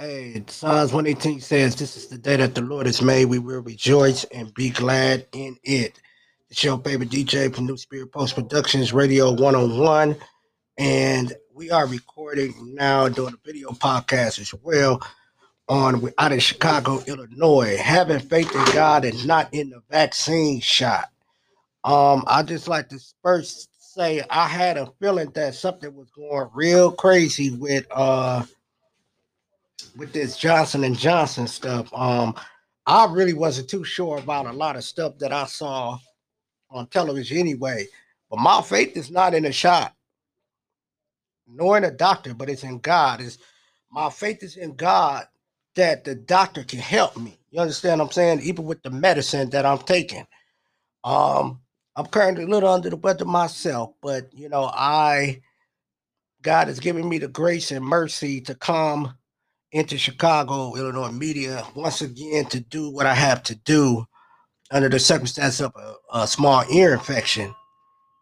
Hey, Psalms 118 says, This is the day that the Lord has made. We will rejoice and be glad in it. It's your favorite DJ from New Spirit Post Productions Radio 101. And we are recording now doing a video podcast as well on out of Chicago, Illinois. Having faith in God and not in the vaccine shot. Um, I just like to first say I had a feeling that something was going real crazy with uh with this Johnson and Johnson stuff. Um, I really wasn't too sure about a lot of stuff that I saw on television anyway. But my faith is not in a shot, nor in a doctor, but it's in God. Is my faith is in God that the doctor can help me. You understand what I'm saying? Even with the medicine that I'm taking. Um, I'm currently a little under the weather myself, but you know, I God has given me the grace and mercy to come into Chicago, Illinois media once again to do what I have to do under the circumstance of a, a small ear infection.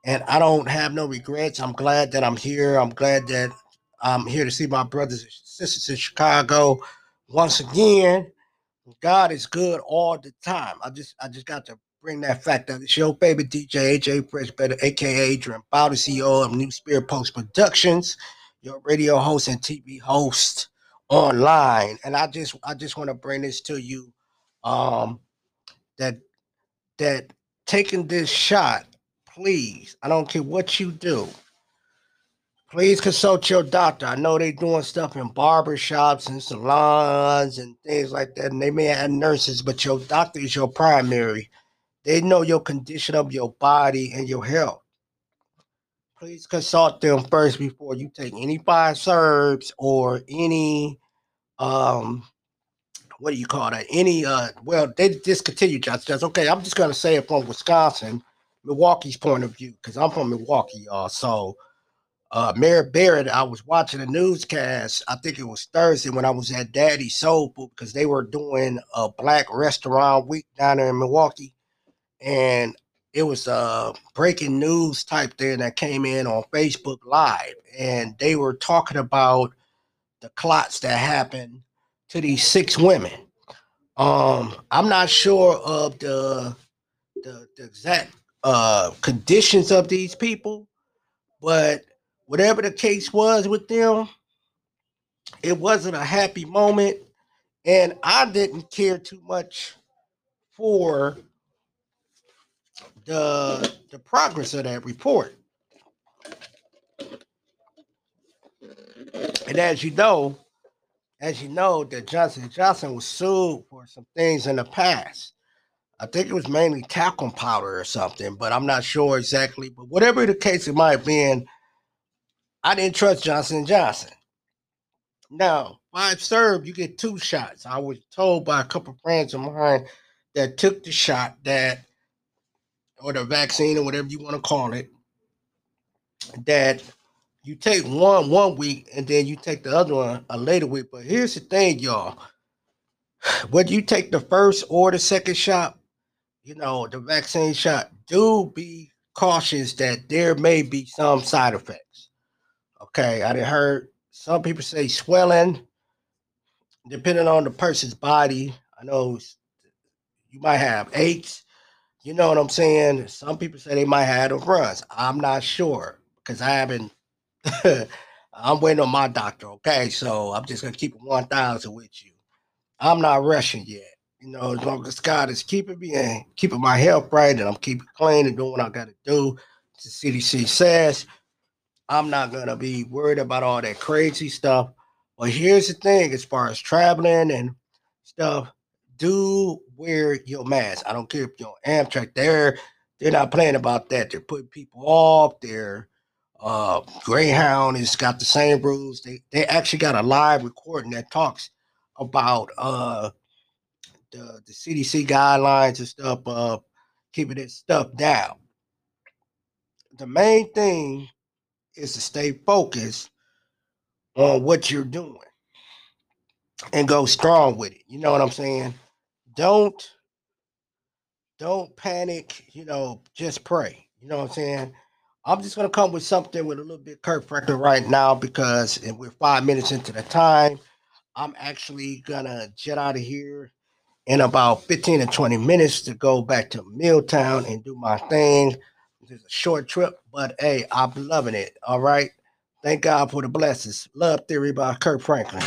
And I don't have no regrets. I'm glad that I'm here. I'm glad that I'm here to see my brothers and sisters in Chicago once again. God is good all the time. I just I just got to bring that fact up. It's your favorite DJ, AJ Fresh Better, aka Adrian Bowder, CEO of New Spirit Post Productions, your radio host and TV host online and i just i just want to bring this to you um that that taking this shot please i don't care what you do please consult your doctor. I know they doing stuff in barber shops and salons and things like that and they may have nurses but your doctor is your primary. They know your condition of your body and your health please consult them first before you take any Pfizers or any um what do you call that? Any uh well they discontinued Johnson. Okay, I'm just gonna say it from Wisconsin, Milwaukee's point of view, because I'm from Milwaukee, y'all. So uh Mayor Barrett, I was watching a newscast, I think it was Thursday when I was at Daddy Soul Food because they were doing a black restaurant week down there in Milwaukee. And it was a breaking news type thing that came in on Facebook Live, and they were talking about the clots that happened to these six women. Um, I'm not sure of the the, the exact uh, conditions of these people, but whatever the case was with them, it wasn't a happy moment, and I didn't care too much for the the progress of that report. And as you know, as you know, that Johnson Johnson was sued for some things in the past. I think it was mainly talcum powder or something, but I'm not sure exactly. But whatever the case it might have been, I didn't trust Johnson Johnson. Now, Pfizer, you get two shots. I was told by a couple friends of mine that took the shot that, or the vaccine or whatever you want to call it, that you take one one week and then you take the other one a later week. But here's the thing, y'all. Whether you take the first or the second shot, you know, the vaccine shot, do be cautious that there may be some side effects. Okay, I didn't heard some people say swelling, depending on the person's body. I know you might have aches. You know what I'm saying? Some people say they might have the runs. I'm not sure because I haven't I'm waiting on my doctor, okay? So I'm just gonna keep it 1,000 with you. I'm not rushing yet. You know, as long as God is keeping me and keeping my health right and I'm keeping clean and doing what I gotta do, the CDC says, I'm not gonna be worried about all that crazy stuff. But here's the thing as far as traveling and stuff, do wear your mask. I don't care if you're on Amtrak, they're they're not playing about that. They're putting people off, they're uh, Greyhound has got the same rules. They they actually got a live recording that talks about uh the, the CDC guidelines and stuff of uh, keeping that stuff down. The main thing is to stay focused on what you're doing and go strong with it. You know what I'm saying? Don't don't panic, you know, just pray. You know what I'm saying? I'm just gonna come with something with a little bit Franklin right now because we're five minutes into the time. I'm actually gonna jet out of here in about 15 to 20 minutes to go back to Milltown and do my thing. It's a short trip, but hey, I'm loving it. All right. Thank God for the blessings. Love Theory by Kirk Franklin.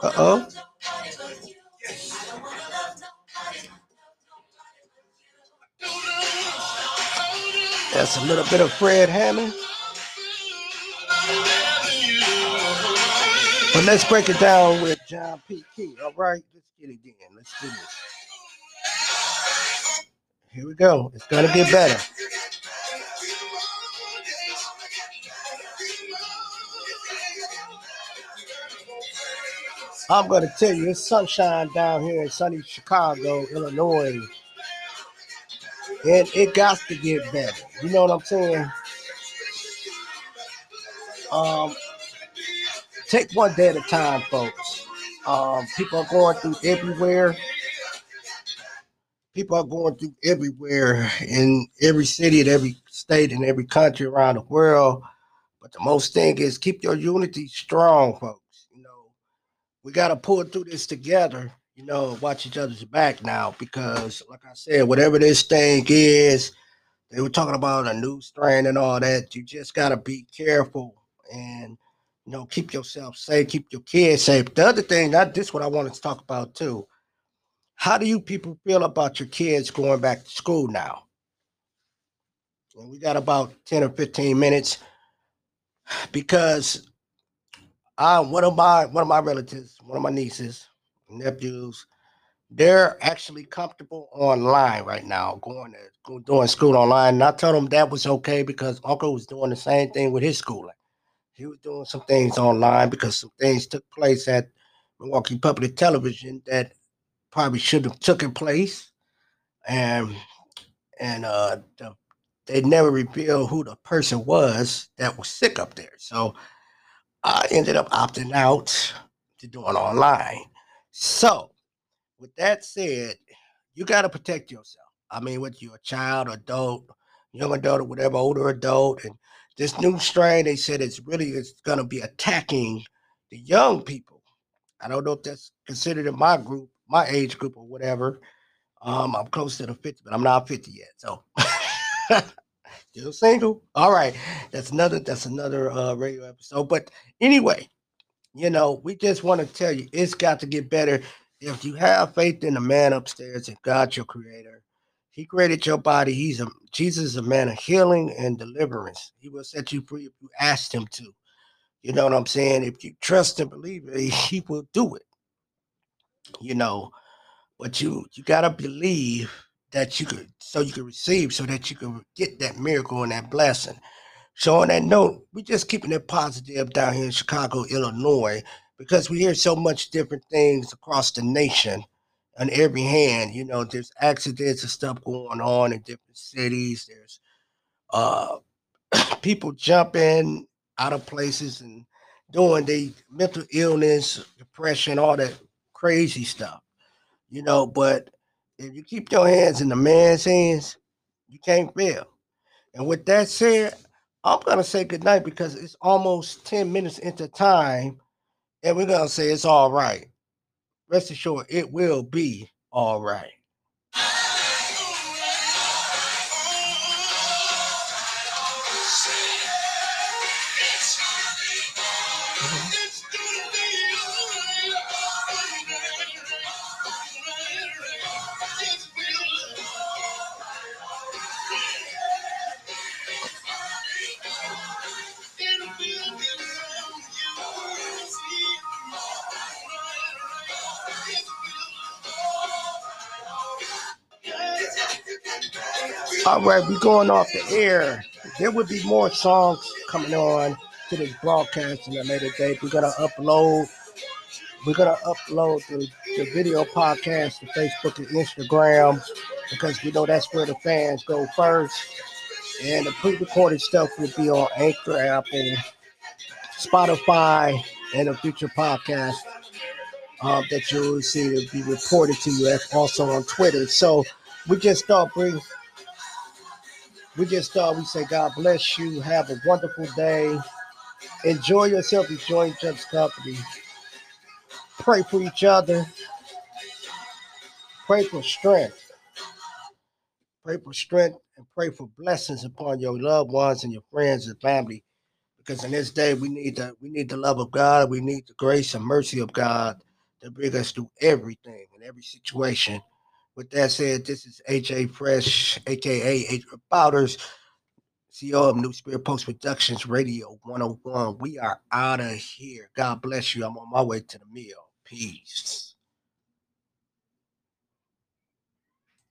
Uh oh. That's a little bit of Fred Hammond. But let's break it down with John P. Kee. All right, let's get it again. Let's do this. Here we go. It's gonna get better. I'm going to tell you, it's sunshine down here in sunny Chicago, Illinois. And it got to get better. You know what I'm saying? Um, take one day at a time, folks. Um, people are going through everywhere. People are going through everywhere in every city, in every state, in every country around the world. But the most thing is keep your unity strong, folks we got to pull through this together, you know, watch each other's back now because, like I said, whatever this thing is, they were talking about a new strain and all that. You just got to be careful and, you know, keep yourself safe, keep your kids safe. The other thing, that this what I wanted to talk about too. How do you people feel about your kids going back to school now? And we got about 10 or 15 minutes because uh, one of my one of my relatives, one of my nieces, nephews, they're actually comfortable online right now, going to doing school online. And I told them that was okay because Uncle was doing the same thing with his schooling. He was doing some things online because some things took place at Milwaukee Public Television that probably should have taken place, and and uh, the, they never revealed who the person was that was sick up there. So I ended up opting out to doing online. So, with that said, you got to protect yourself. I mean, whether you're a child, adult, young adult, or whatever, older adult, and this new strain, they said it's really it's going to be attacking the young people. I don't know if that's considered in my group, my age group, or whatever. Um, I'm close to the 50, but I'm not 50 yet. So Still single. All right. That's another that's another uh radio episode. But anyway, you know, we just want to tell you it's got to get better. If you have faith in the man upstairs and God your creator, he created your body. He's a Jesus is a man of healing and deliverance. He will set you free if you ask him to. You know what I'm saying? If you trust and believe it, he will do it. You know, but you you gotta believe that you could so you could receive so that you could get that miracle and that blessing. So on that note, we're just keeping it positive down here in Chicago, Illinois, because we hear so much different things across the nation on every hand. You know, there's accidents and stuff going on in different cities. There's uh people jumping out of places and doing the mental illness, depression, all that crazy stuff. You know, but if you keep your hands in the man's hands, you can't fail. And with that said, I'm gonna say goodnight because it's almost 10 minutes into time, and we're gonna say it's all right. Rest assured, it will be all right. All right, we're going off the air. There will be more songs coming on to this broadcast in a later date. We're gonna upload. We're gonna upload the, the video podcast to Facebook and Instagram because we know that's where the fans go first. And the pre-recorded stuff will be on Anchor, Apple, Spotify, and a future podcast um, that you'll see to be reported to you also on Twitter. So we just thought bring we just thought we say God bless you. Have a wonderful day. Enjoy yourself, enjoy each other's company. Pray for each other. Pray for strength. Pray for strength and pray for blessings upon your loved ones and your friends and family. Because in this day we need the we need the love of God, we need the grace and mercy of God to bring us through everything and every situation. With that said, this is AJ Fresh, aka Adrian Bowders, CEO of New Spirit Post Productions Radio 101. We are out of here. God bless you. I'm on my way to the meal. Peace.